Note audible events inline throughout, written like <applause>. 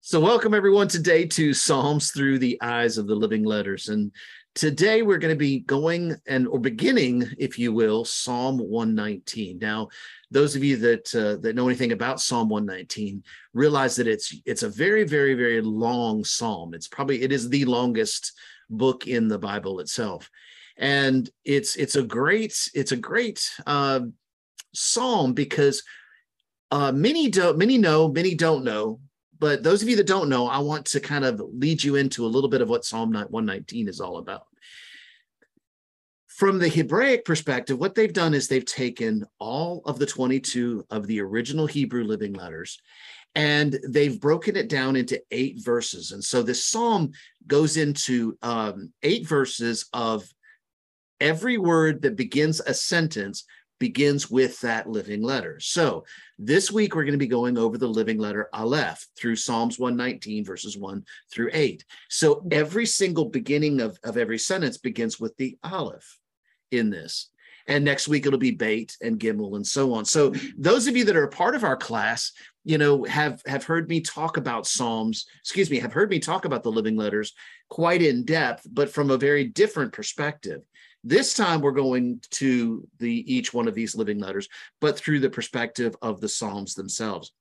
So, welcome everyone today to Psalms through the eyes of the living letters. And today we're going to be going and or beginning, if you will, Psalm 119. Now, those of you that uh, that know anything about Psalm 119 realize that it's it's a very, very, very long psalm. It's probably it is the longest book in the Bible itself, and it's it's a great it's a great uh, psalm because uh, many don't many know many don't know but those of you that don't know, I want to kind of lead you into a little bit of what Psalm 119 is all about. From the Hebraic perspective, what they've done is they've taken all of the 22 of the original Hebrew living letters and they've broken it down into eight verses. And so this psalm goes into um, eight verses of every word that begins a sentence begins with that living letter. So this week we're going to be going over the living letter Aleph through Psalms 119, verses 1 through 8. So mm-hmm. every single beginning of, of every sentence begins with the Aleph in this. And next week it'll be Beit and Gimel and so on. So mm-hmm. those of you that are a part of our class, you know, have have heard me talk about Psalms, excuse me, have heard me talk about the living letters quite in depth, but from a very different perspective. This time we're going to the each one of these living letters, but through the perspective of the Psalms themselves.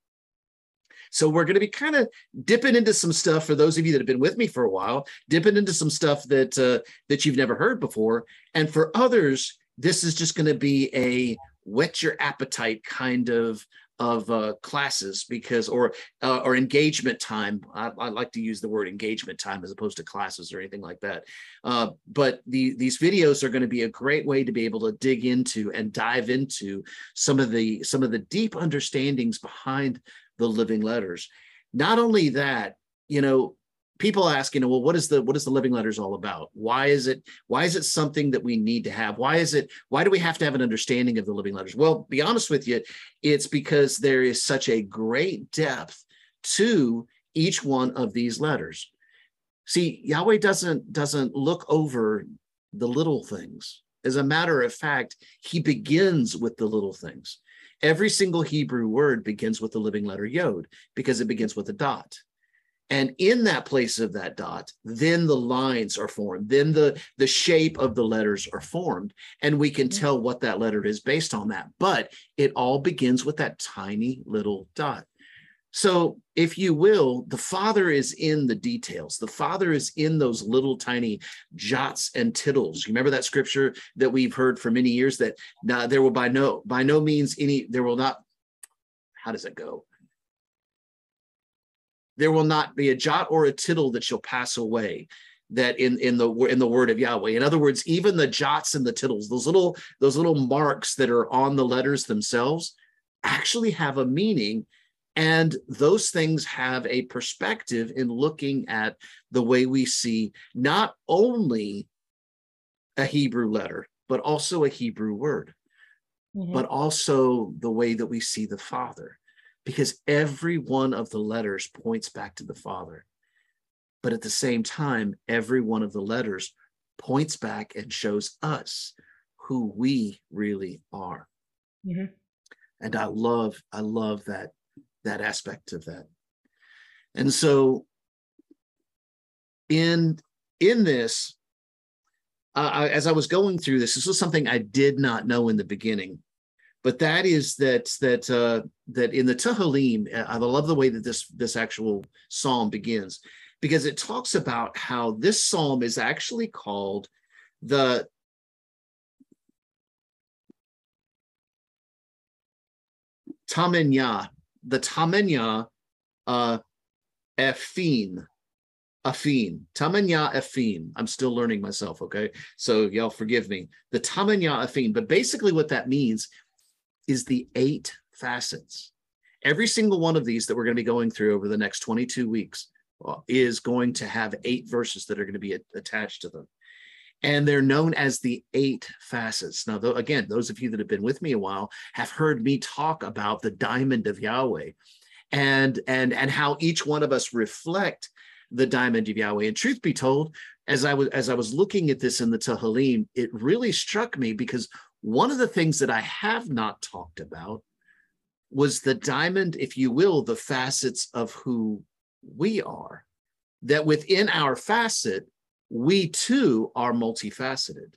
So we're going to be kind of dipping into some stuff for those of you that have been with me for a while, dipping into some stuff that uh, that you've never heard before, and for others, this is just going to be a whet your appetite kind of of uh, classes because or uh, or engagement time. I, I, like to use the word engagement time as opposed to classes or anything like that. Uh, but the, these videos are going to be a great way to be able to dig into and dive into some of the some of the deep understandings behind the living letters. Not only that you know people ask, you know, well, what is the what is the living letters all about? Why is it why is it something that we need to have? Why is it why do we have to have an understanding of the living letters? Well, be honest with you, it's because there is such a great depth to each one of these letters. See, Yahweh doesn't doesn't look over the little things. As a matter of fact, he begins with the little things. Every single Hebrew word begins with the living letter Yod because it begins with a dot and in that place of that dot then the lines are formed then the the shape of the letters are formed and we can mm-hmm. tell what that letter is based on that. But it all begins with that tiny little dot. So if you will the father is in the details. The father is in those little tiny jots and tittles. You remember that scripture that we've heard for many years that uh, there will by no by no means any there will not how does it go there will not be a jot or a tittle that shall pass away that in in the in the word of Yahweh. In other words, even the jots and the tittles, those little those little marks that are on the letters themselves, actually have a meaning, and those things have a perspective in looking at the way we see not only a Hebrew letter, but also a Hebrew word, mm-hmm. but also the way that we see the Father because every one of the letters points back to the Father. But at the same time, every one of the letters points back and shows us who we really are. Mm-hmm. And I love, I love that that aspect of that. And so in in this, uh, I, as I was going through this, this was something I did not know in the beginning but that is that that uh, that in the Tehillim, uh, I love the way that this this actual psalm begins because it talks about how this psalm is actually called the Tamenya, the Tamenya uh, Ephim, Afin, Tamanya Afin. I'm still learning myself, okay? So y'all forgive me. The Tamanya Afin. But basically, what that means is the eight facets. Every single one of these that we're going to be going through over the next 22 weeks uh, is going to have eight verses that are going to be attached to them. And they're known as the eight facets. Now, though, again, those of you that have been with me a while have heard me talk about the diamond of Yahweh and, and, and how each one of us reflect the diamond of Yahweh. And truth be told, as I was as I was looking at this in the Tehillim, it really struck me because one of the things that I have not talked about was the diamond, if you will, the facets of who we are. That within our facet, we too are multifaceted.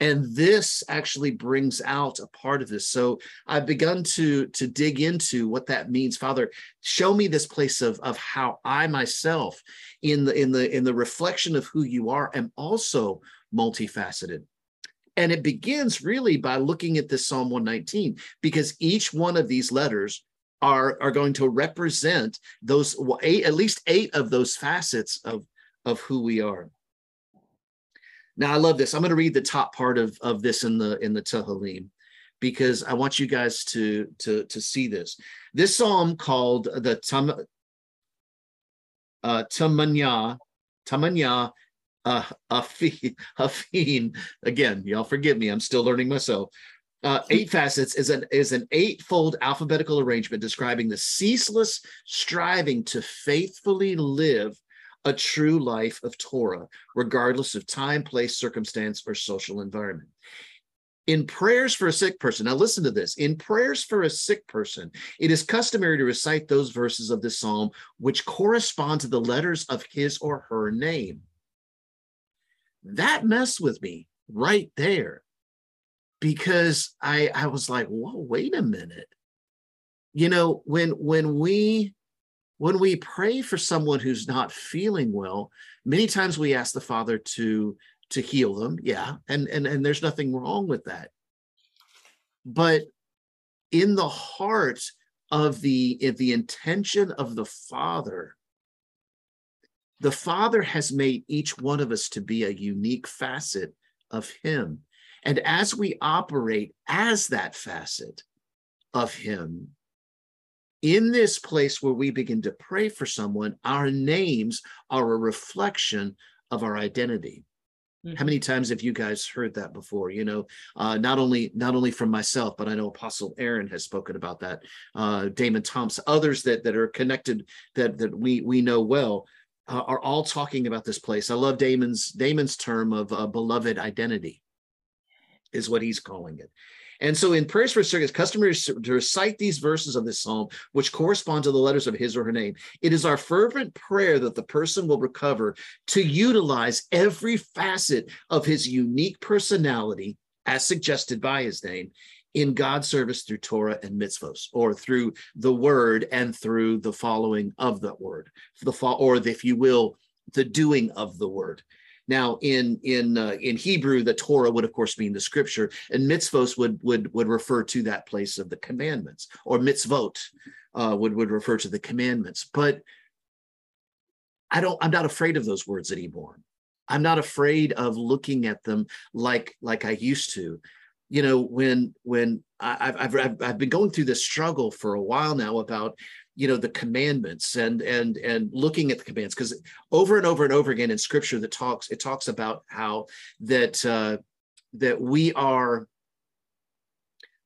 And this actually brings out a part of this. So I've begun to, to dig into what that means. Father, show me this place of, of how I myself, in the in the in the reflection of who you are, am also multifaceted. And it begins really by looking at this Psalm 119, because each one of these letters are, are going to represent those eight, at least eight of those facets of, of who we are. Now I love this. I'm going to read the top part of, of this in the in the Tehillim because I want you guys to to to see this. This psalm called the Tam uh Tamanya Tamanya <laughs> uh, Afin, again, y'all forgive me, I'm still learning myself. Uh, eight facets is an is an eightfold alphabetical arrangement describing the ceaseless striving to faithfully live a true life of Torah, regardless of time, place, circumstance, or social environment. In prayers for a sick person, now listen to this. In prayers for a sick person, it is customary to recite those verses of the psalm which correspond to the letters of his or her name that messed with me right there because I I was like, whoa, wait a minute. You know, when when we when we pray for someone who's not feeling well, many times we ask the Father to to heal them. Yeah, and and and there's nothing wrong with that. But in the heart of the in the intention of the Father, the Father has made each one of us to be a unique facet of Him. And as we operate as that facet of Him, in this place where we begin to pray for someone, our names are a reflection of our identity. Mm-hmm. How many times have you guys heard that before? You know, uh, not only not only from myself, but I know Apostle Aaron has spoken about that. Uh, Damon Thompson, others that that are connected that that we we know well uh, are all talking about this place. I love Damon's Damon's term of uh, beloved identity, is what he's calling it. And so in prayers for circus, customary to recite these verses of this psalm, which correspond to the letters of his or her name. It is our fervent prayer that the person will recover to utilize every facet of his unique personality as suggested by his name in God's service through Torah and mitzvos, or through the word and through the following of the word, the fo- or if you will, the doing of the word. Now, in in uh, in Hebrew, the Torah would of course mean the scripture, and mitzvos would would would refer to that place of the commandments, or mitzvot uh, would would refer to the commandments. But I don't. I'm not afraid of those words anymore. I'm not afraid of looking at them like like I used to you know when when I, have I've I've been going through this struggle for a while now about you know the commandments and and and looking at the commands because over and over and over again in scripture that talks it talks about how that uh that we are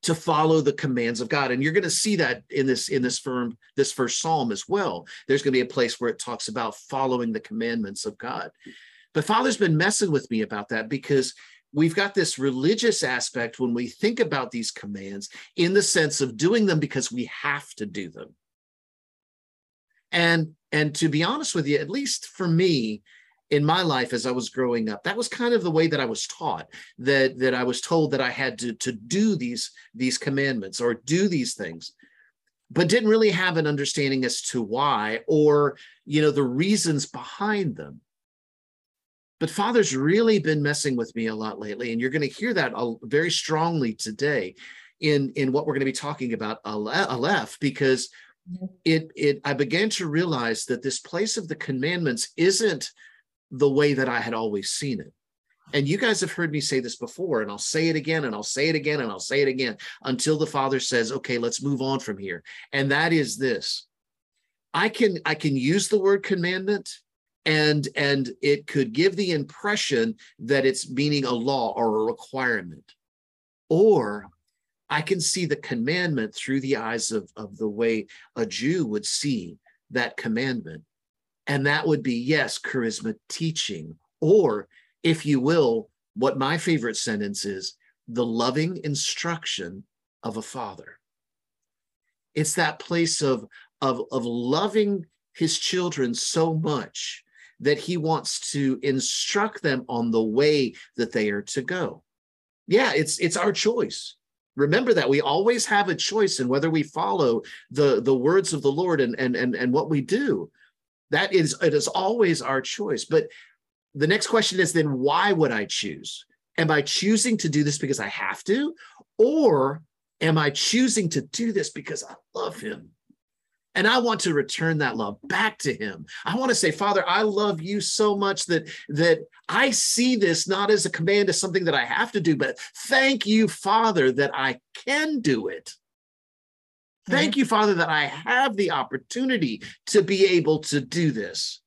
to follow the commands of God. And you're going to see that in this in this firm this first psalm as well. There's going to be a place where it talks about following the commandments of God. But father's been messing with me about that because we've got this religious aspect when we think about these commands in the sense of doing them because we have to do them. And and to be honest with you at least for me in my life as i was growing up that was kind of the way that i was taught that that i was told that i had to to do these these commandments or do these things but didn't really have an understanding as to why or you know the reasons behind them but Father's really been messing with me a lot lately, and you're going to hear that very strongly today in in what we're going to be talking about Aleph, because mm-hmm. it it I began to realize that this place of the commandments isn't the way that I had always seen it. And you guys have heard me say this before, and I'll say it again, and I'll say it again, and I'll say it again until the Father says, "Okay, let's move on from here." And that is this: I can I can use the word commandment and and it could give the impression that it's meaning a law or a requirement. Or i can see the commandment through the eyes of, of the way a jew would see that commandment. And that would be yes charisma teaching. Or if you will what my favorite sentence is the loving instruction of a father. It's that place of, of, of loving his children so much that he wants to instruct them on the way that they are to go. Yeah, it's it's our choice. Remember that we always have a choice in whether we follow the the words of the Lord and and and, and what we do. That is it is always our choice. But the next question is then why would I choose? Am I choosing to do this because I have to? Or am I choosing to do this because I love him? And I want to return that love back to him. I want to say, Father, I love you so much that, that I see this not as a command, as something that I have to do, but thank you, Father, that I can do it. Thank you, Father, that I have the opportunity to be able to do this.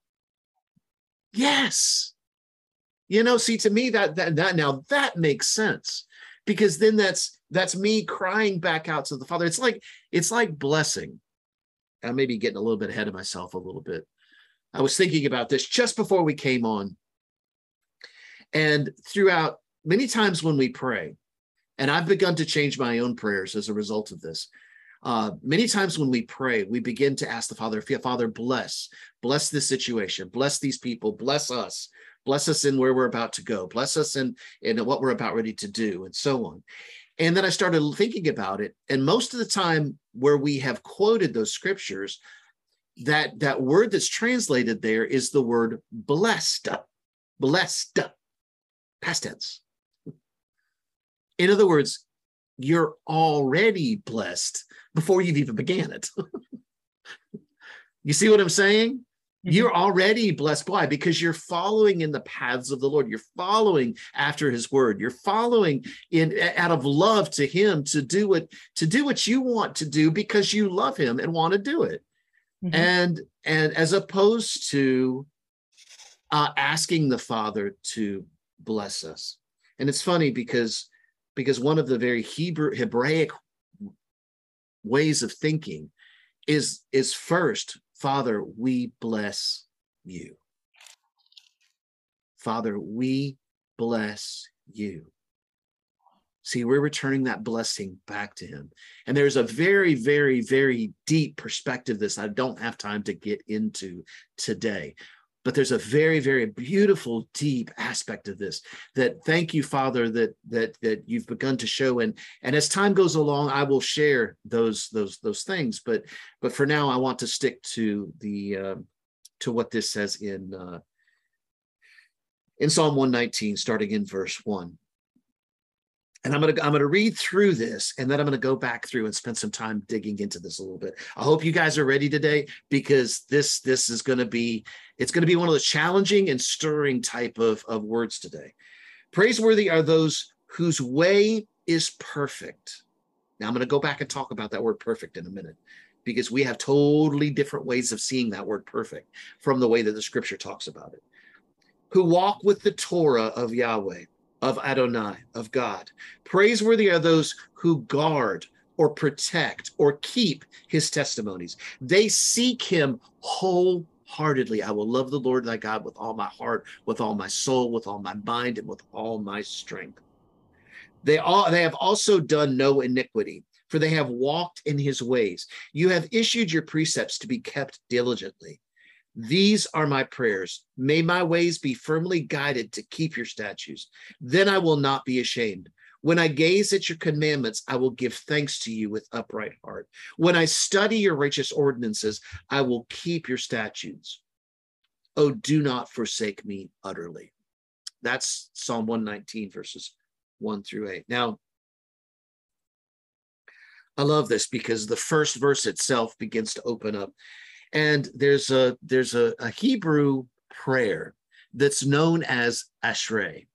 Yes. You know, see, to me, that that that now that makes sense because then that's that's me crying back out to the Father. It's like it's like blessing. I may be getting a little bit ahead of myself a little bit. I was thinking about this just before we came on. And throughout many times when we pray, and I've begun to change my own prayers as a result of this. Uh, many times when we pray, we begin to ask the Father, Father, bless, bless this situation, bless these people, bless us, bless us in where we're about to go, bless us in, in what we're about ready to do, and so on. And then I started thinking about it. And most of the time, where we have quoted those scriptures, that that word that's translated there is the word blessed, blessed, past tense. In other words, you're already blessed before you've even began it. <laughs> you see what I'm saying? Mm-hmm. You're already blessed. Why? Because you're following in the paths of the Lord. You're following after his word. You're following in out of love to him to do what to do what you want to do because you love him and want to do it. Mm-hmm. And and as opposed to uh, asking the Father to bless us. And it's funny because because one of the very Hebrew Hebraic ways of thinking is is first Father, we bless you. Father, we bless you. See, we're returning that blessing back to him. And there's a very, very, very deep perspective this I don't have time to get into today. But there's a very, very beautiful, deep aspect of this that thank you, Father, that that that you've begun to show. And and as time goes along, I will share those those those things. But but for now, I want to stick to the uh, to what this says in uh, in Psalm 119, starting in verse one and I'm gonna I'm gonna read through this, and then I'm gonna go back through and spend some time digging into this a little bit. I hope you guys are ready today because this this is gonna be it's gonna be one of those challenging and stirring type of of words today. Praiseworthy are those whose way is perfect. Now I'm gonna go back and talk about that word perfect in a minute because we have totally different ways of seeing that word perfect from the way that the scripture talks about it. Who walk with the Torah of Yahweh of Adonai, of God. Praiseworthy are those who guard or protect or keep his testimonies. They seek him wholeheartedly. I will love the Lord thy God with all my heart, with all my soul, with all my mind, and with all my strength. They all they have also done no iniquity, for they have walked in his ways. You have issued your precepts to be kept diligently. These are my prayers. May my ways be firmly guided to keep your statutes. Then I will not be ashamed. When I gaze at your commandments, I will give thanks to you with upright heart. When I study your righteous ordinances, I will keep your statutes. Oh, do not forsake me utterly. That's Psalm 119, verses 1 through 8. Now, I love this because the first verse itself begins to open up and there's a there's a, a Hebrew prayer that's known as Ashrei.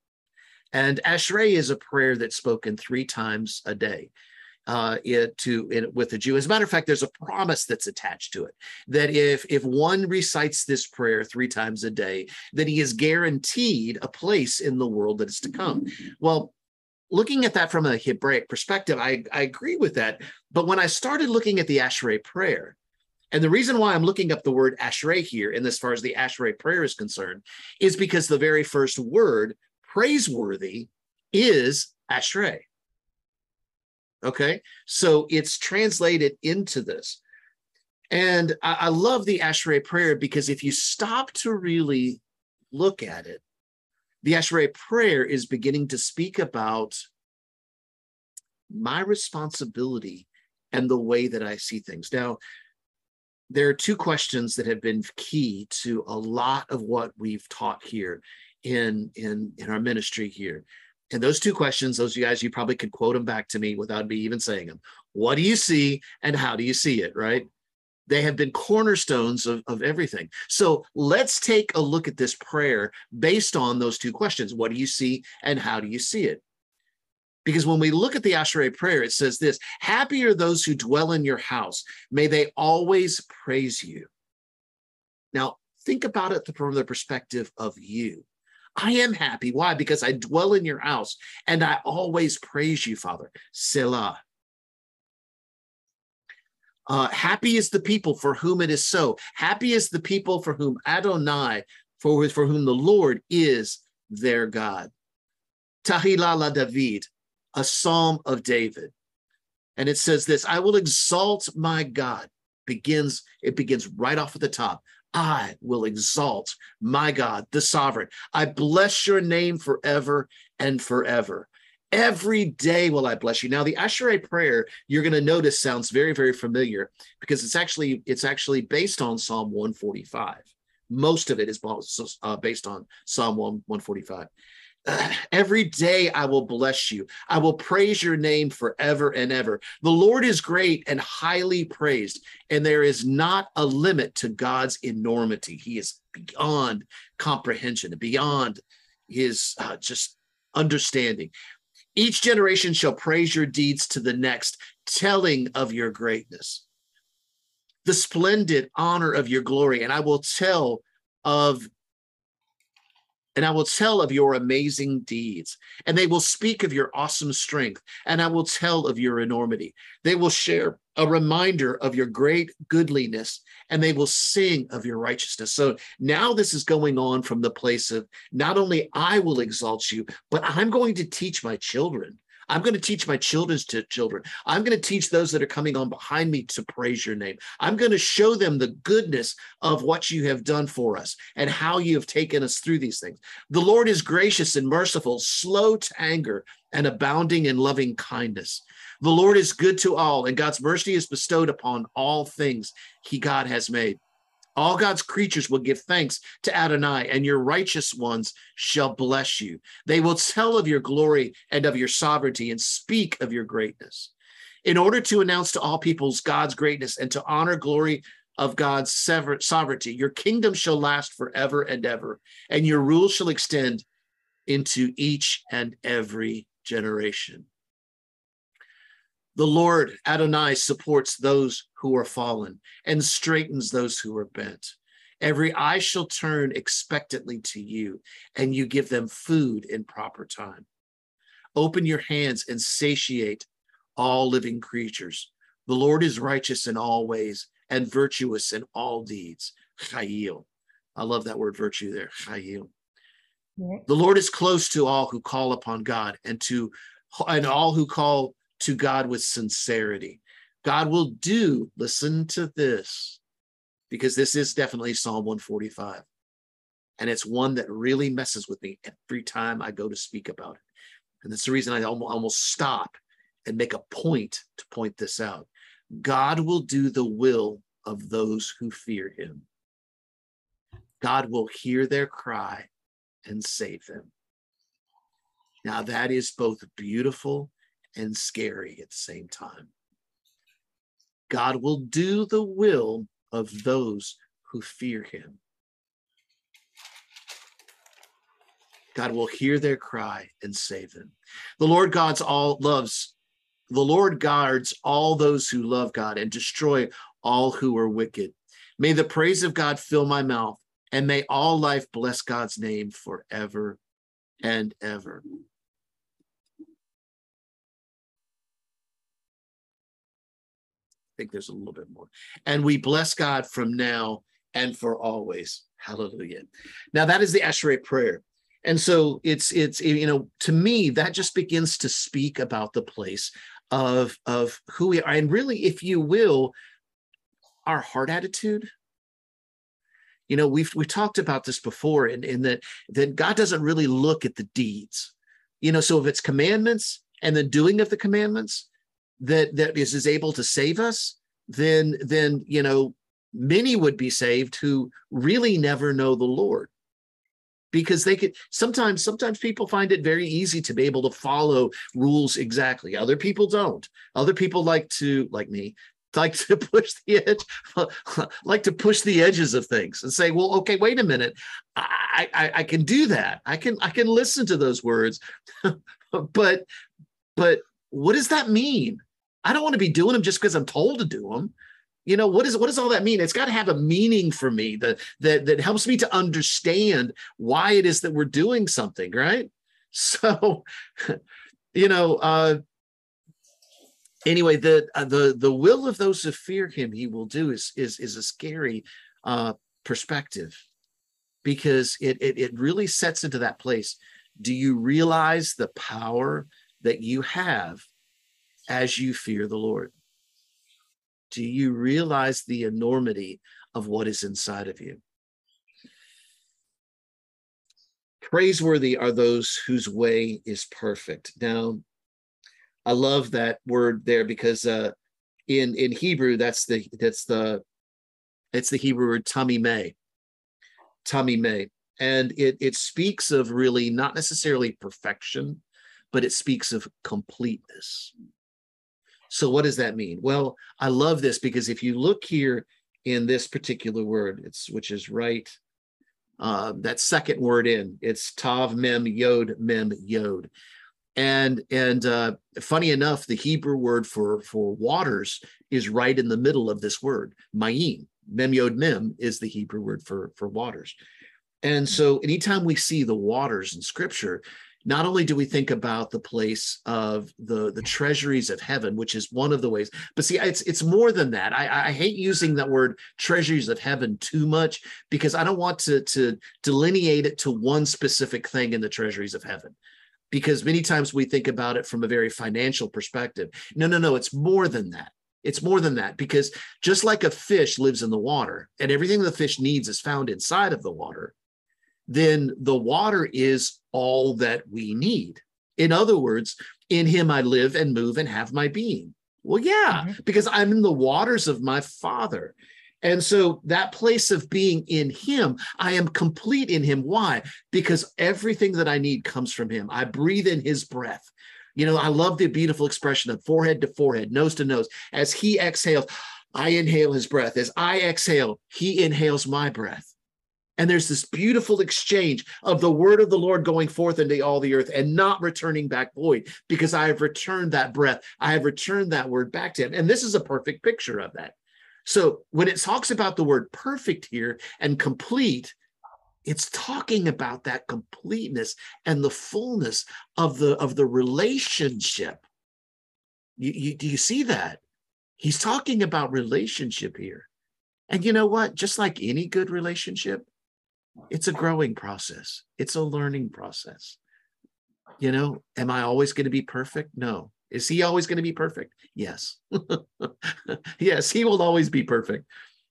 And Ashrei is a prayer that's spoken three times a day uh, it, to it, with a Jew. As a matter of fact, there's a promise that's attached to it that if if one recites this prayer three times a day, that he is guaranteed a place in the world that is to come. Well, looking at that from a Hebraic perspective, I, I agree with that. But when I started looking at the Ashrei prayer, and the reason why I'm looking up the word Ashrei here, in as far as the Ashrei prayer is concerned, is because the very first word, praiseworthy, is Ashrei. Okay. So it's translated into this. And I, I love the Ashrei prayer because if you stop to really look at it, the Ashrei prayer is beginning to speak about my responsibility and the way that I see things. Now, there are two questions that have been key to a lot of what we've taught here in in in our ministry here. And those two questions those you guys you probably could quote them back to me without me even saying them what do you see and how do you see it right? They have been cornerstones of, of everything. So let's take a look at this prayer based on those two questions. What do you see and how do you see it because when we look at the Ashrei prayer, it says this Happy are those who dwell in your house. May they always praise you. Now, think about it from the perspective of you. I am happy. Why? Because I dwell in your house and I always praise you, Father. Selah. Uh, happy is the people for whom it is so. Happy is the people for whom Adonai, for, for whom the Lord is their God. Tahillah David a psalm of David. And it says this I will exalt my God. Begins, it begins right off at the top. I will exalt my God, the sovereign. I bless your name forever and forever. Every day will I bless you. Now, the Ashrei prayer you're going to notice sounds very, very familiar because it's actually it's actually based on Psalm 145. Most of it is uh, based on Psalm 1, 145. Every day I will bless you. I will praise your name forever and ever. The Lord is great and highly praised, and there is not a limit to God's enormity. He is beyond comprehension, beyond his uh, just understanding. Each generation shall praise your deeds to the next, telling of your greatness, the splendid honor of your glory. And I will tell of and I will tell of your amazing deeds, and they will speak of your awesome strength, and I will tell of your enormity. They will share a reminder of your great goodliness, and they will sing of your righteousness. So now this is going on from the place of not only I will exalt you, but I'm going to teach my children I'm going to teach my children's to children. I'm going to teach those that are coming on behind me to praise your name. I'm going to show them the goodness of what you have done for us and how you have taken us through these things. The Lord is gracious and merciful, slow to anger, and abounding in loving kindness. The Lord is good to all, and God's mercy is bestowed upon all things he God has made. All God's creatures will give thanks to Adonai, and your righteous ones shall bless you. They will tell of your glory and of your sovereignty and speak of your greatness. In order to announce to all peoples God's greatness and to honor glory of God's sovereignty, your kingdom shall last forever and ever, and your rule shall extend into each and every generation. The Lord Adonai supports those who are fallen and straightens those who are bent. Every eye shall turn expectantly to you, and you give them food in proper time. Open your hands and satiate all living creatures. The Lord is righteous in all ways and virtuous in all deeds. Chayil. I love that word virtue there. Chayil. The Lord is close to all who call upon God and to and all who call to God with sincerity. God will do, listen to this, because this is definitely Psalm 145. And it's one that really messes with me every time I go to speak about it. And that's the reason I almost stop and make a point to point this out. God will do the will of those who fear him. God will hear their cry and save them. Now, that is both beautiful and scary at the same time. God will do the will of those who fear him. God will hear their cry and save them. The Lord God's all loves, the Lord guards all those who love God and destroy all who are wicked. May the praise of God fill my mouth, and may all life bless God's name forever and ever. Think there's a little bit more. And we bless God from now and for always. Hallelujah. Now that is the Ashrei prayer. And so it's it's you know to me that just begins to speak about the place of of who we are and really if you will our heart attitude you know we've we talked about this before in, in that that god doesn't really look at the deeds you know so if it's commandments and the doing of the commandments that that is, is able to save us then then you know many would be saved who really never know the lord. Because they could sometimes sometimes people find it very easy to be able to follow rules exactly. Other people don't. Other people like to like me like to <laughs> push the edge <laughs> like to push the edges of things and say well okay wait a minute. I, I i can do that. I can i can listen to those words. <laughs> But but what does that mean i don't want to be doing them just because i'm told to do them you know what is what does all that mean? It's got to have a meaning for me that that that helps me to understand why it is that we're doing something right? <laughs> So <laughs> you know uh anyway the uh, the the will of those who fear him he will do is is is a scary uh perspective because it, it it really sets into that place. Do you realize the power that you have as you fear the lord do you realize the enormity of what is inside of you? Praiseworthy are those whose way is perfect. Now, I love that word there because uh, in in Hebrew, that's the that's the it's the Hebrew word tamimeh, tummy may, and it it speaks of really not necessarily perfection, but it speaks of completeness. So what does that mean? Well, I love this because if you look here in this particular word, it's which is right, uh, that second word in, it's tav mem yod mem yod. And and uh, funny enough, the Hebrew word for for waters is right in the middle of this word, mayim. Mem yod mem is the Hebrew word for for waters. And so anytime we see the waters in scripture, not only do we think about the place of the the treasuries of heaven which is one of the ways but see it's it's more than that. I, I hate using that word treasuries of heaven too much because i don't want to to delineate it to one specific thing in the treasuries of heaven. Because many times we think about it from a very financial perspective. No no no it's more than that. It's more than that because just like a fish lives in the water and everything the fish needs is found inside of the water then the water is all that we need. In other words, in him I live and move and have my being. Well, yeah, mm-hmm. because I'm in the waters of my Father. And so that place of being in him, I am complete in him. Why? Because everything that I need comes from him. I breathe in his breath. You know, I love the beautiful expression of forehead to forehead, nose to nose. As he exhales, I inhale his breath. As I exhale, he inhales my breath. And there's this beautiful exchange of the word of the Lord going forth into all the earth and not returning back void because I have returned that breath. I have returned that word back to him. And this is a perfect picture of that. So when it talks about the word perfect here and complete, it's talking about that completeness and the fullness of the of the relationship. You, you, do you see that? He's talking about relationship here. And you know what? Just like any good relationship, it's a growing process. It's a learning process. You know am i always going to be perfect? No. Is he always going to be perfect? Yes. <laughs> Yes he will always be perfect.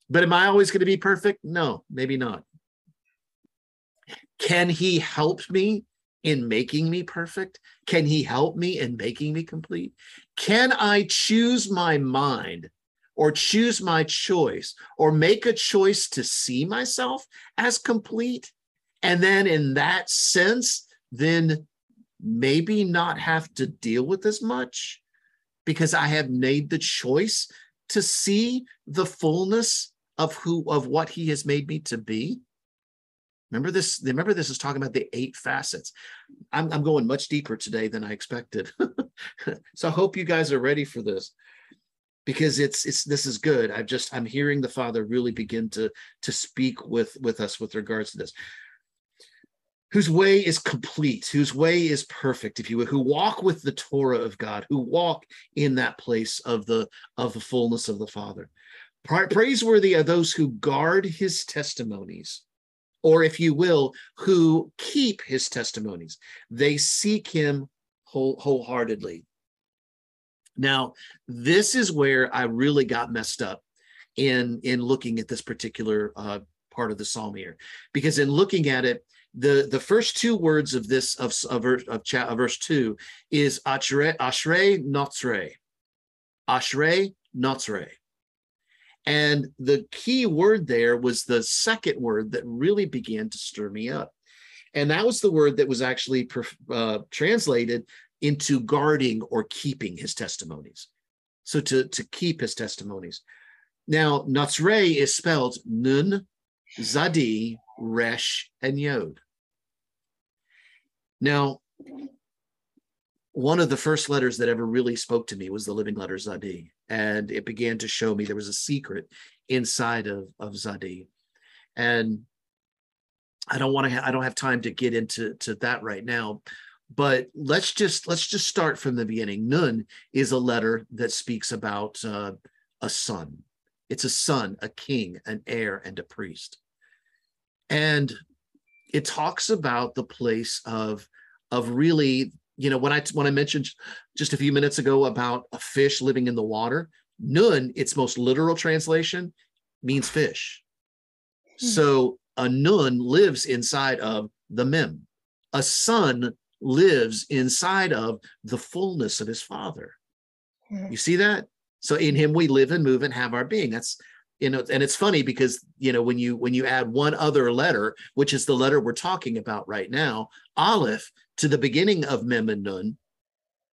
But am i always going to be perfect? No maybe not. Can he help me in making me perfect? Can he help me in making me complete? Can i choose my mind or choose my choice or make a choice to see myself as complete. And then in that sense, then maybe not have to deal with as much because I have made the choice to see the fullness of who of what he has made me to be. Remember this, remember this is talking about the eight facets. I'm, I'm going much deeper today than I expected. <laughs> so I hope you guys are ready for this because it's it's this is good. I've just i'm hearing the father really begin to to speak with with us with regards to this. Whose way is complete whose way is perfect if you will who walk with the torah of god who walk in that place of the of the fullness of the father. Praiseworthy are those who guard his testimonies or if you will who keep his testimonies. They seek him whole, wholeheartedly Now, this is where I really got messed up in in looking at this particular uh, part of the psalm here, because in looking at it, the the first two words of this of of, chat, of verse two is ashrei ashrei notzre, ashrei notzre. And the key word there was the second word that really began to stir me up. And that was the word that was actually uh, translated into guarding or keeping his testimonies. So to, to keep his testimonies. Now, Natsre is spelled Nun, Zadi, Resh, and Yod. Now, one of the first letters that ever really spoke to me was the living letter Zadi. And it began to show me there was a secret inside of, of Zadi. And I don't want to, ha- I don't have time to get into to that right now, but let's just let's just start from the beginning. Nun is a letter that speaks about uh, a son. It's a son a king an heir and a priest. And it talks about the place of of really you know when i when i mentioned just a few minutes ago about a fish living in the water nun its most literal translation means fish. Hmm. so a nun lives inside of the mem. A son lives inside of the fullness of his father. You see that? So in him we live and move and have our being. That's you know, and it's funny because you know when you when you add one other letter, which is the letter we're talking about right now, Aleph, to the beginning of Mem and Nun,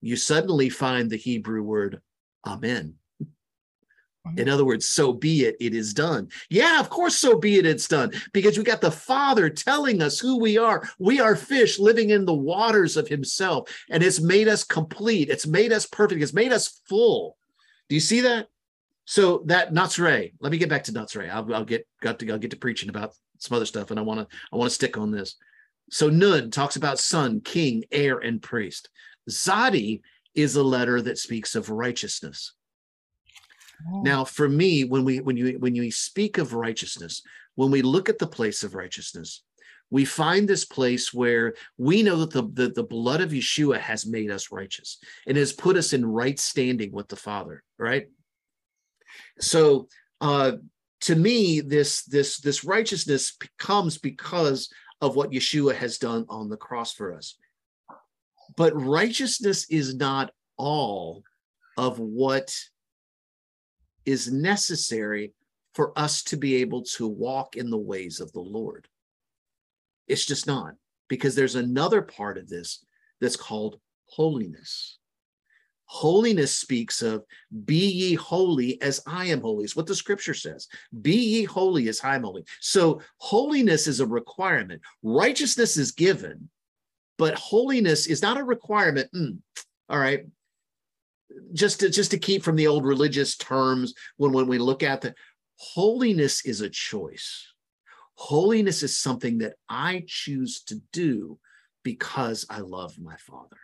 you suddenly find the Hebrew word Amen. In other words, so be it, it is done. Yeah, of course, so be it, it's done. Because we got the Father telling us who we are. We are fish living in the waters of Himself, and it's made us complete. It's made us perfect. It's made us full. Do you see that? So that Natsre, let me get back to Natsre. I'll, I'll get got to I'll get to preaching about some other stuff, and I want to I want to stick on this. So Nun talks about son, king, heir, and priest. Zadi is a letter that speaks of righteousness. Oh. Now, for me, when we when you when you speak of righteousness, when we look at the place of righteousness, we find this place where we know that the, the, the blood of Yeshua has made us righteous and has put us in right standing with the Father, right? So uh to me, this this this righteousness comes because of what Yeshua has done on the cross for us. But righteousness is not all of what is necessary for us to be able to walk in the ways of the Lord. It's just not, because there's another part of this that's called holiness. Holiness speaks of be ye holy as I am holy. It's what the scripture says. Be ye holy as I am holy. So holiness is a requirement. Righteousness is given, but holiness is not a requirement. Mm, all right, just to just to keep from the old religious terms when when we look at the holiness is a choice. Holiness is something that i choose to do because i love my father.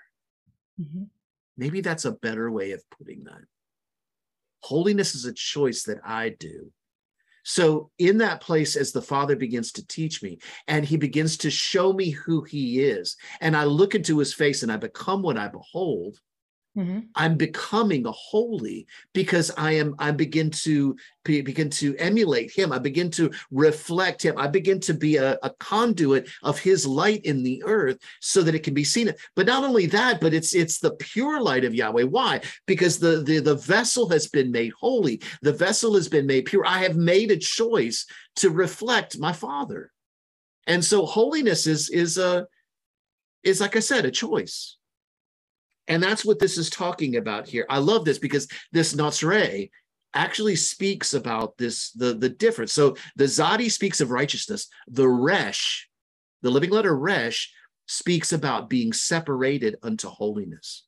Mm-hmm. maybe that's a better way of putting that. Holiness is a choice that i do. So in that place as the father begins to teach me and he begins to show me who he is and i look into his face and i become what i behold Mm-hmm. I'm becoming a holy because I am. I begin to be, begin to emulate Him. I begin to reflect Him. I begin to be a, a, conduit of His light in the earth, so that it can be seen. But not only that, but it's it's the pure light of Yahweh. Why? Because the the the vessel has been made holy. The vessel has been made pure. I have made a choice to reflect my Father, and so holiness is is a is like I said a choice. And that's what this is talking about here. I love this because this Natsre actually speaks about this, the, the difference. So the Zadi speaks of righteousness. The Resh, the living letter Resh, speaks about being separated unto holiness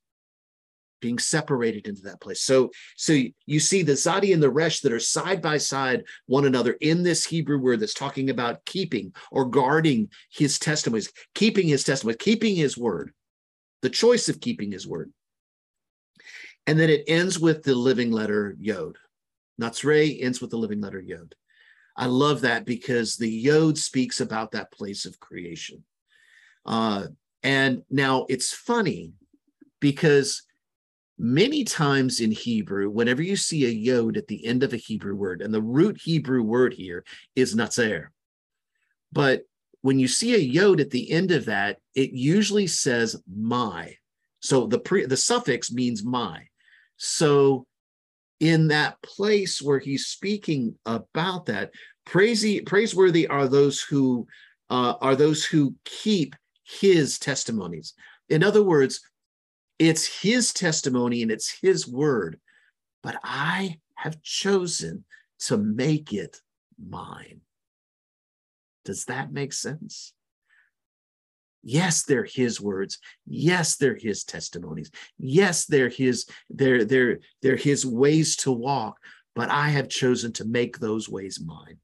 being separated into that place. So, so you see the Zadi and the Resh that are side by side one another in this Hebrew word that's talking about keeping or guarding his testimonies, keeping his testimony, keeping his word the choice of keeping his word. And then it ends with the living letter Yod. Natsre ends with the living letter Yod. I love that because the Yod speaks about that place of creation. Uh, and now it's funny because Many times in Hebrew, whenever you see a yod at the end of a Hebrew word, and the root Hebrew word here is natzer, but when you see a yod at the end of that, it usually says my. So the pre, the suffix means my. So in that place where he's speaking about that, praise, praiseworthy are those who uh, are those who keep his testimonies. In other words, it's his testimony and it's his word, but I have chosen to make it mine. Does that make sense? Yes, they're his words. Yes, they're his testimonies. Yes, they're his, they're, they're, they're his ways to walk, but I have chosen to make those ways mine.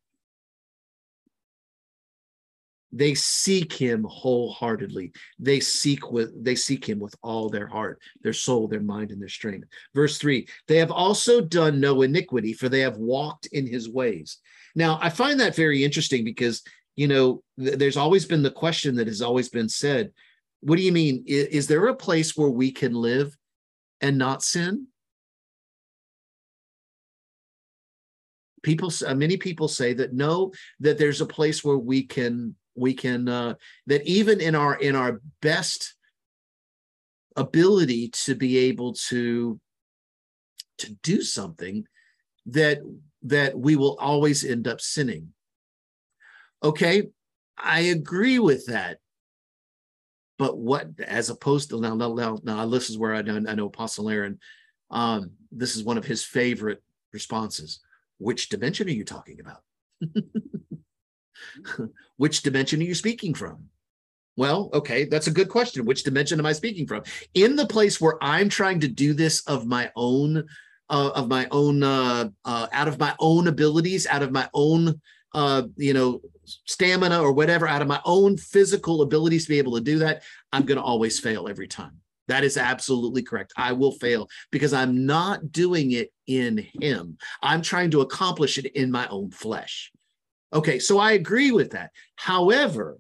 They seek him wholeheartedly. They seek with they seek him with all their heart, their soul, their mind, and their strength. Verse three, they have also done no iniquity, for they have walked in his ways. Now, I find that very interesting because you know, th- there's always been the question that has always been said what do you mean? Is, is there a place where we can live and not sin? People, uh, many people say that no, that there's a place where we can, we can, uh, that even in our in our best ability to be able to to do something, that that we will always end up sinning. Okay, I agree with that. But what, as opposed to now, now, now, this is where I know, I know Apostle Aaron, um, this is one of his favorite responses. Which dimension are you talking about? <laughs> Which dimension are you speaking from? Well, okay, that's a good question. Which dimension am I speaking from? In the place where I'm trying to do this of my own, uh, of my own, uh, uh, out of my own abilities, out of my own uh, you know, stamina or whatever out of my own physical abilities to be able to do that, I'm going to always fail every time. That is absolutely correct. I will fail because I'm not doing it in Him. I'm trying to accomplish it in my own flesh. Okay, so I agree with that. However,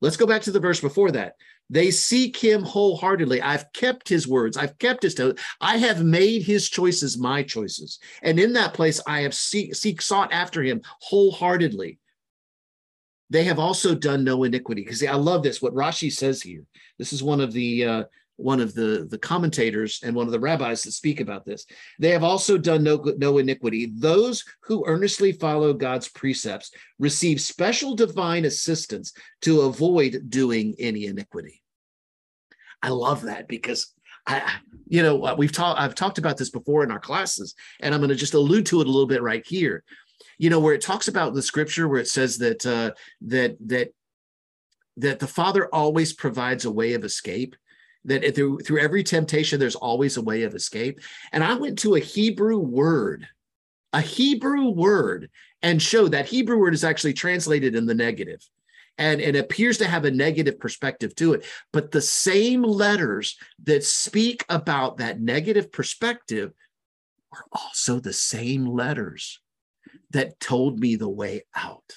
let's go back to the verse before that. They seek him wholeheartedly. I've kept his words. I've kept his. I have made his choices my choices, and in that place I have seek, seek sought after him wholeheartedly. They have also done no iniquity. Because I love this. What Rashi says here. This is one of the uh, one of the the commentators and one of the rabbis that speak about this. They have also done no no iniquity. Those who earnestly follow God's precepts receive special divine assistance to avoid doing any iniquity. I love that because I, you know, uh, we've talked, I've talked about this before in our classes, and I'm going to just allude to it a little bit right here. You know, where it talks about the scripture where it says that uh, that that that the Father always provides a way of escape. That through through every temptation, there's always a way of escape. And I went to a Hebrew word, a Hebrew word, and showed that Hebrew word is actually translated in the negative and it appears to have a negative perspective to it. But the same letters that speak about that negative perspective are also the same letters that told me the way out.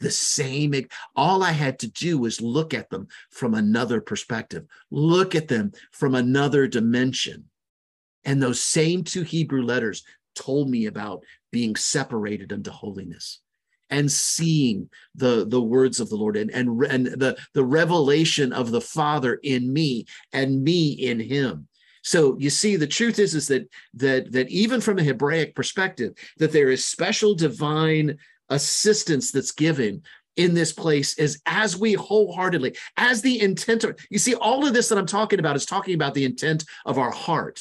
The same, all I had to do was look at them from another perspective, look at them from another dimension. And those same two Hebrew letters told me about being separated unto holiness and seeing the the words of the lord and and, and the the revelation of the father in me and me in him. So you see the truth is is that that that even from a hebraic perspective that there is special divine assistance that's given in this place is as we wholeheartedly as the intent of you see all of this that i'm talking about is talking about the intent of our heart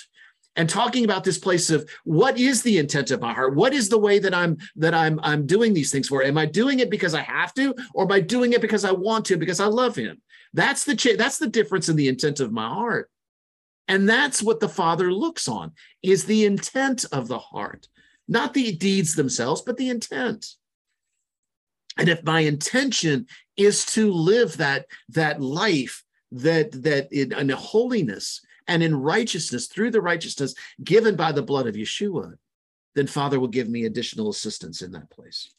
and talking about this place of what is the intent of my heart? What is the way that i'm that i'm i'm doing these things for? Am i doing it because i have to or am i doing it because i want to because i love him? That's the ch- that's the difference in the intent of my heart. And that's what the father looks on is the intent of the heart not the deeds themselves but the intent. And if my intention is to live that that life that that in, in holiness and in righteousness through the righteousness given by the blood of Yeshua, then Father will give me additional assistance in that place.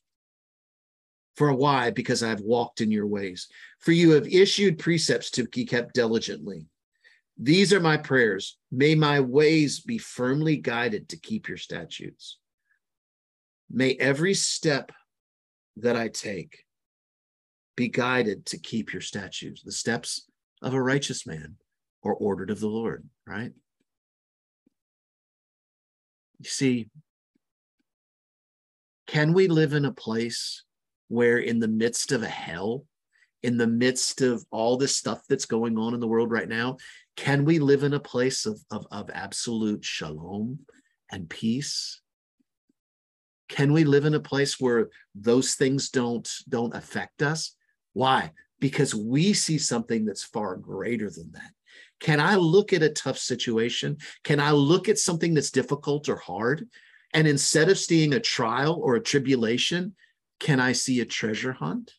For why? Because I have walked in your ways. For you have issued precepts to be kept diligently. These are my prayers. May my ways be firmly guided to keep your statutes. May every step that I take be guided to keep your statutes, the steps of a righteous man or ordered of the Lord, right? You see, can we live in a place where, in the midst of a hell, in the midst of all this stuff that's going on in the world right now, can we live in a place of, of, of absolute shalom and peace? Can we live in a place where those things don't don't affect us? Why? Because we see something that's far greater than that. Can I look at a tough situation? Can I look at something that's difficult or hard? And instead of seeing a trial or a tribulation, can I see a treasure hunt?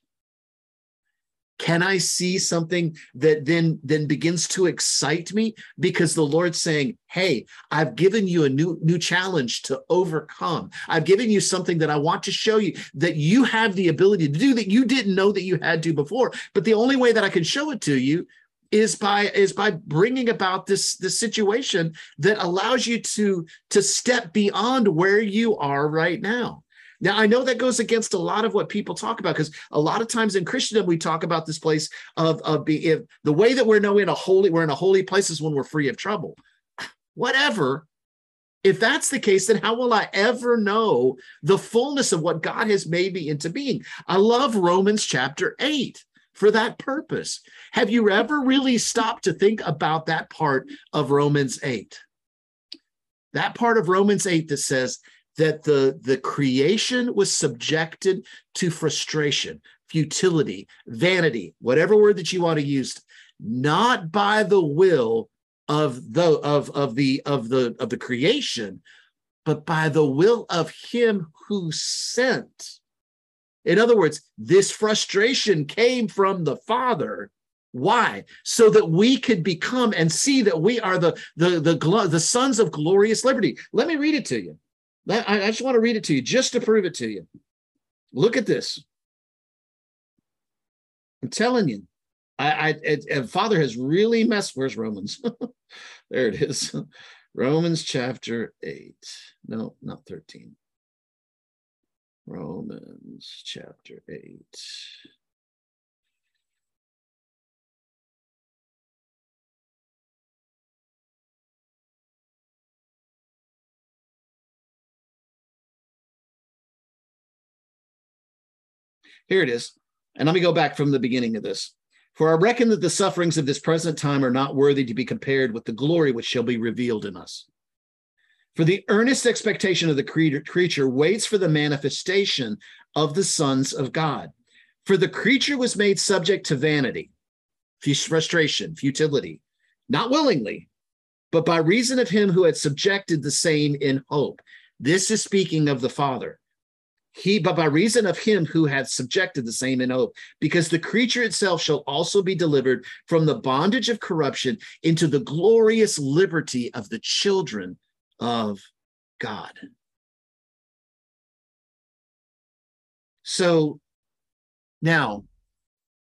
Can I see something that then then begins to excite me because the Lord's saying, "Hey, I've given you a new new challenge to overcome. I've given you something that I want to show you that you have the ability to do that you didn't know that you had to before. But the only way that I can show it to you is by is by bringing about this this situation that allows you to to step beyond where you are right now. Now i know that goes against a lot of what people talk about because a lot of times in christendom we talk about this place of of being if the way that we're knowing a holy we're in a holy place is when we're free of trouble. Whatever. If that's the case, then how will I ever know the fullness of what God has made me into being? I love Romans chapter 8 for that purpose. Have you ever really stopped to think about that part of Romans 8? That part of Romans 8 that says that the, the creation was subjected to frustration, futility, vanity, whatever word that you want to use, not by the will of the of, of the of the of the creation, but by the will of him who sent in other words, this frustration came from the Father. Why? So that we could become and see that we are the the the, the sons of glorious liberty. Let me read it to you. I, I just want to read it to you just to prove it to you. Look at this. I'm telling you, I, I Father has really messed. Where's Romans? <laughs> there it is. <laughs> Romans chapter 8. No, not 13. Romans chapter 8. Here it is. And let me go back from the beginning of this. For I reckon that the sufferings of this present time are not worthy to be compared with the glory which shall be revealed in us. For the earnest expectation of the creature waits for the manifestation of the sons of God. For the creature was made subject to vanity, frustration, futility, not willingly, but by reason of him who had subjected the same in hope. This is speaking of the Father. He, but by reason of him who had subjected the same in hope, because the creature itself shall also be delivered from the bondage of corruption into the glorious liberty of the children of God. So now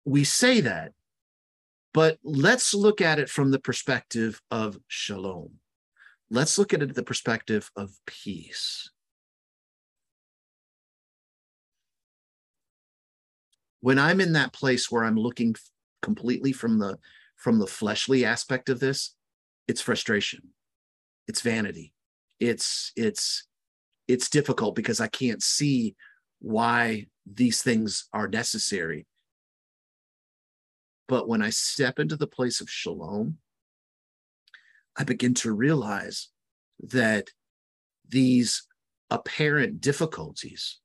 we say that, but let's look at it from the perspective of shalom. Let's look at it the perspective of peace. When I'm in that place where I'm looking completely from the from the fleshly aspect of this, it's frustration it's vanity it's it's it's difficult because i can't see why these things are necessary but when i step into the place of shalom i begin to realize that these apparent difficulties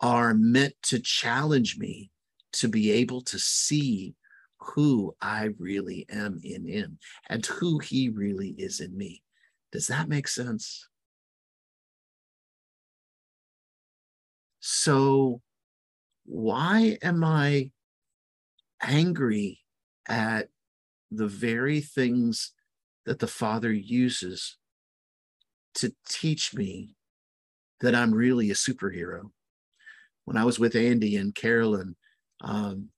are meant to challenge me to be able to see who I really am in him and who he really is in me. Does that make sense? So, why am I angry at the very things that the Father uses to teach me that I'm really a superhero? When I was with Andy and Carolyn, um,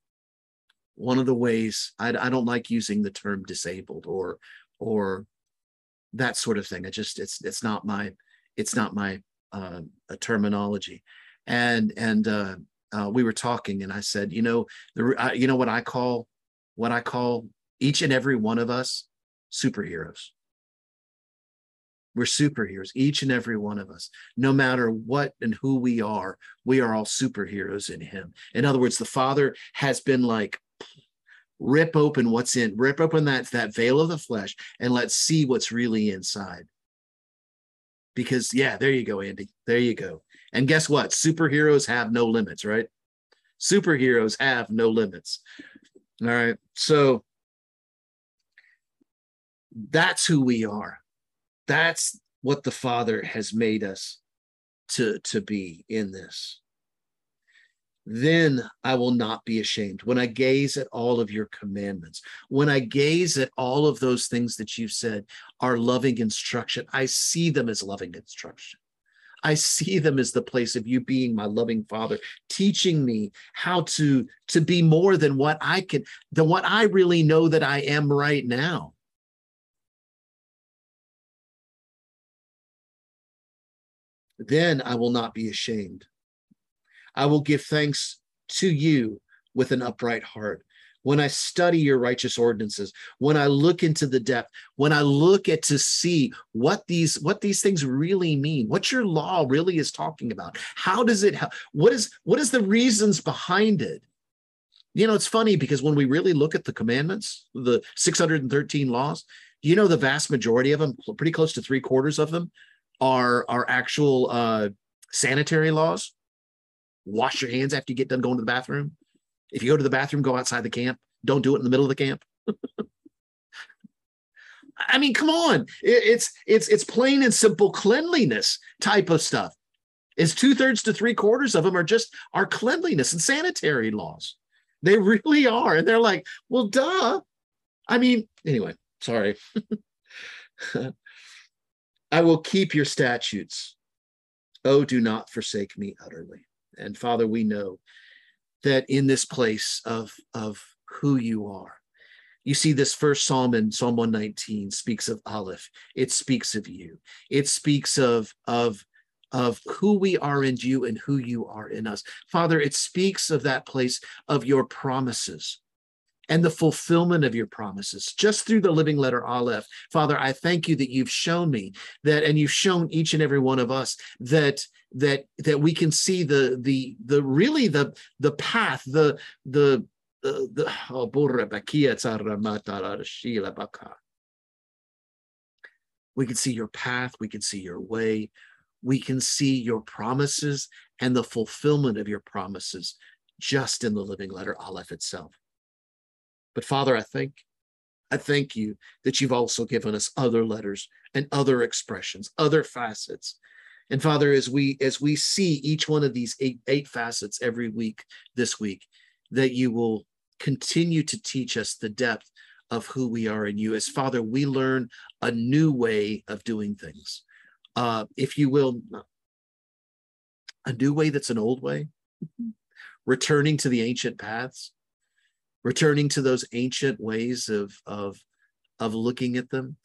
one of the ways I, I don't like using the term disabled or or that sort of thing. It just it's it's not my it's not my uh, terminology. And and uh, uh, we were talking, and I said, you know, the you know what I call what I call each and every one of us superheroes. We're superheroes, each and every one of us. No matter what and who we are, we are all superheroes in Him. In other words, the Father has been like, rip open what's in, rip open that, that veil of the flesh, and let's see what's really inside. Because, yeah, there you go, Andy. There you go. And guess what? Superheroes have no limits, right? Superheroes have no limits. All right. So that's who we are. That's what the Father has made us to, to be in this. Then I will not be ashamed. When I gaze at all of your commandments, when I gaze at all of those things that you've said are loving instruction, I see them as loving instruction. I see them as the place of you being my loving father, teaching me how to, to be more than what I can, than what I really know that I am right now. Then I will not be ashamed. I will give thanks to you with an upright heart when I study your righteous ordinances, when I look into the depth, when I look at to see what these what these things really mean, what your law really is talking about. How does it help? what is what is the reasons behind it? You know, it's funny because when we really look at the commandments, the 613 laws, you know the vast majority of them, pretty close to three quarters of them, are are actual uh sanitary laws. Wash your hands after you get done going to the bathroom if you go to the bathroom, go outside the camp. Don't do it in the middle of the camp. <laughs> I mean, come on. It's it's it's plain and simple cleanliness type of stuff. It's two thirds to three quarters of them are just our cleanliness and sanitary laws. They really are, and they're like, well, duh. I mean, anyway, sorry. <laughs> I will keep your statutes. Oh, do not forsake me utterly. And Father, we know that in this place of, of who you are. You see, this first psalm in Psalm 119 speaks of Aleph. It speaks of you. It speaks of, of, of who we are in you and who you are in us. Father, it speaks of that place of your promises and the fulfillment of your promises just through the living letter Aleph. Father, I thank you that you've shown me that, and you've shown each and every one of us that that that we can see the the the really the the path the the the, the oh, we can see your path we can see your way we can see your promises and the fulfillment of your promises just in the living letter aleph itself but father i think i thank you that you've also given us other letters and other expressions other facets and Father, as we as we see each one of these eight, eight facets every week this week, that you will continue to teach us the depth of who we are in you. As Father, we learn a new way of doing things. Uh, if you will, a new way that's an old way, returning to the ancient paths, returning to those ancient ways of, of, of looking at them,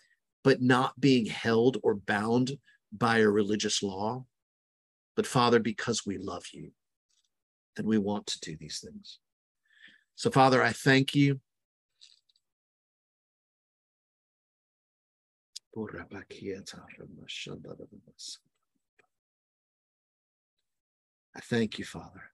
but not being held or bound by a religious law, but Father, because we love you and we want to do these things. So, Father, I thank you. I thank you, Father.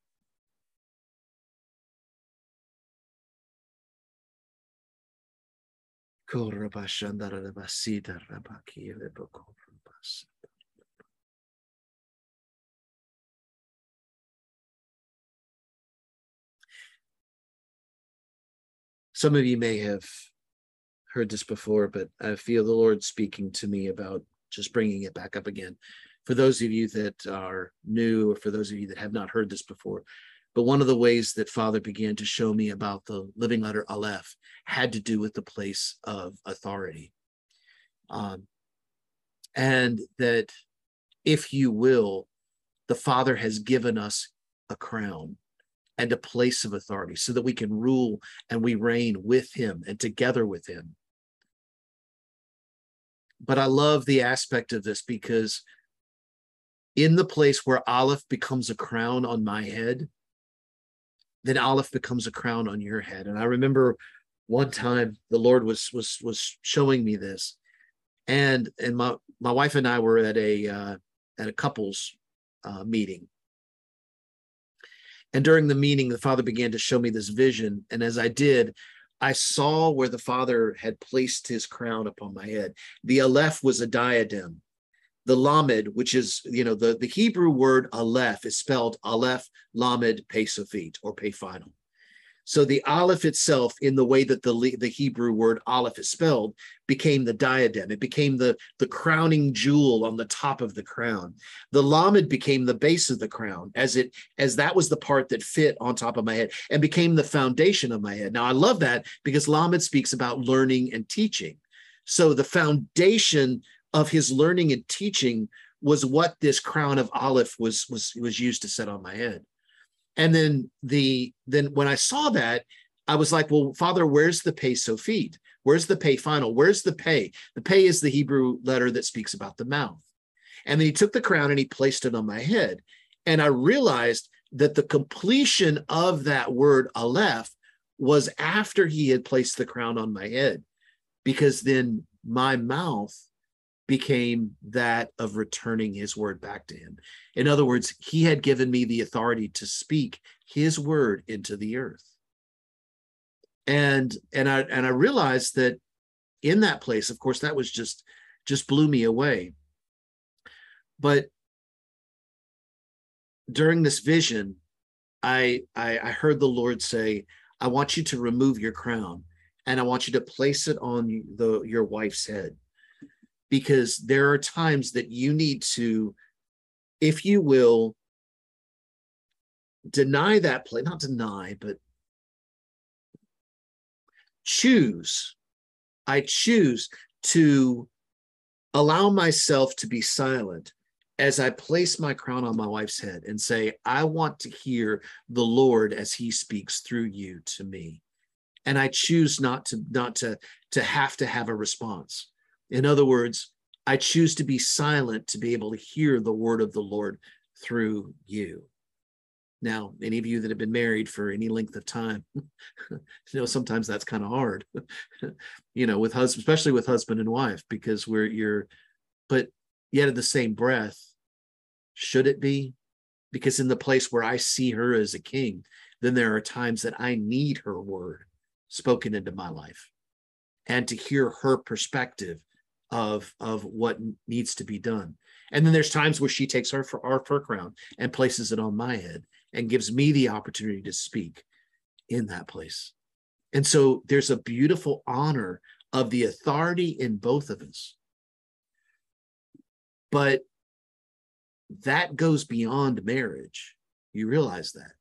Some of you may have heard this before, but I feel the Lord speaking to me about just bringing it back up again. For those of you that are new, or for those of you that have not heard this before, but one of the ways that Father began to show me about the living letter Aleph had to do with the place of authority. Um, and that, if you will, the Father has given us a crown and a place of authority so that we can rule and we reign with him and together with him. But I love the aspect of this because in the place where Aleph becomes a crown on my head, then Aleph becomes a crown on your head. And I remember one time the Lord was was was showing me this, and and my my wife and I were at a uh, at a couples uh, meeting, and during the meeting, the Father began to show me this vision, and as I did, I saw where the Father had placed His crown upon my head. The Aleph was a diadem, the lamed, which is, you know, the, the Hebrew word aleph is spelled aleph, lamed, sofit, or pei final. So the aleph itself, in the way that the, the Hebrew word aleph is spelled, became the diadem. It became the, the crowning jewel on the top of the crown. The lamed became the base of the crown, as it as that was the part that fit on top of my head and became the foundation of my head. Now I love that because lamed speaks about learning and teaching. So the foundation of his learning and teaching was what this crown of aleph was was was used to set on my head. And then the then when i saw that i was like well father where's the pei sofit where's the pei final? Where's the pei the pei is the hebrew letter that speaks about the mouth. And then he took the crown and he placed it on my head. And i realized that the completion of that word aleph was after he had placed the crown on my head because then my mouth became that of returning his word back to him. In other words, he had given me the authority to speak his word into the earth. And and I and I realized that in that place, of course, that was just just blew me away. But during this vision, I, I I heard the Lord say, I want you to remove your crown and I want you to place it on the your wife's head because there are times that you need to, if you will, deny that play, not deny, but choose. I choose to allow myself to be silent as I place my crown on my wife's head and say, I want to hear the Lord as he speaks through you to me. And I choose not to not to to have to have a response. In other words, I choose to be silent to be able to hear the word of the Lord through you. Now, any of you that have been married for any length of time, <laughs> you know, sometimes that's kind of hard, <laughs> you know, with husband, especially with husband and wife, because we're you're, but yet in the same breath, should it be? Because in the place where I see her as a king, then there are times that I need her word spoken into my life and to hear her perspective of of what needs to be done. And then there's times where she takes her for our fur crown and places it on my head and gives me the opportunity to speak in that place. And so there's a beautiful honor of the authority in both of us. But that goes beyond marriage. You realize that.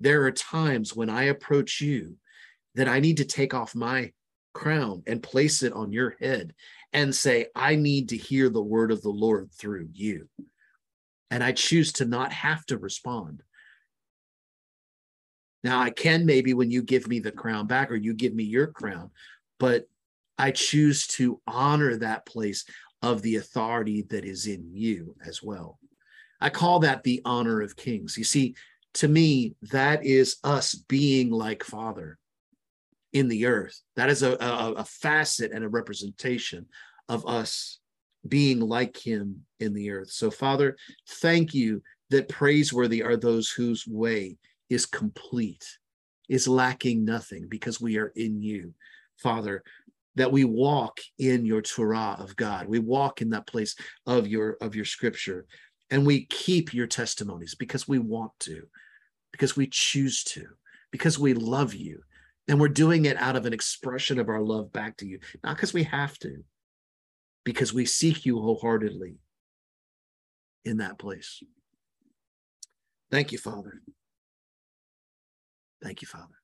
There are times when i approach you that i need to take off my crown and place it on your head and say, I need to hear the word of the Lord through you. And I choose to not have to respond. Now, I can maybe when you give me the crown back or you give me your crown, but I choose to honor that place of the authority that is in you as well. I call that the honor of kings. You see, to me, that is us being like Father in the earth. That is a, a, a facet and a representation of us being like him in the earth. So, Father, thank you that praiseworthy are those whose way is complete, is lacking nothing because we are in you. Father, that we walk in your Torah of God. We walk in that place of your of your scripture and we keep your testimonies because we want to, because we choose to, because we love you, and we're doing it out of an expression of our love back to you, not because we have to, because we seek you wholeheartedly in that place. Thank you, Father. Thank you, Father.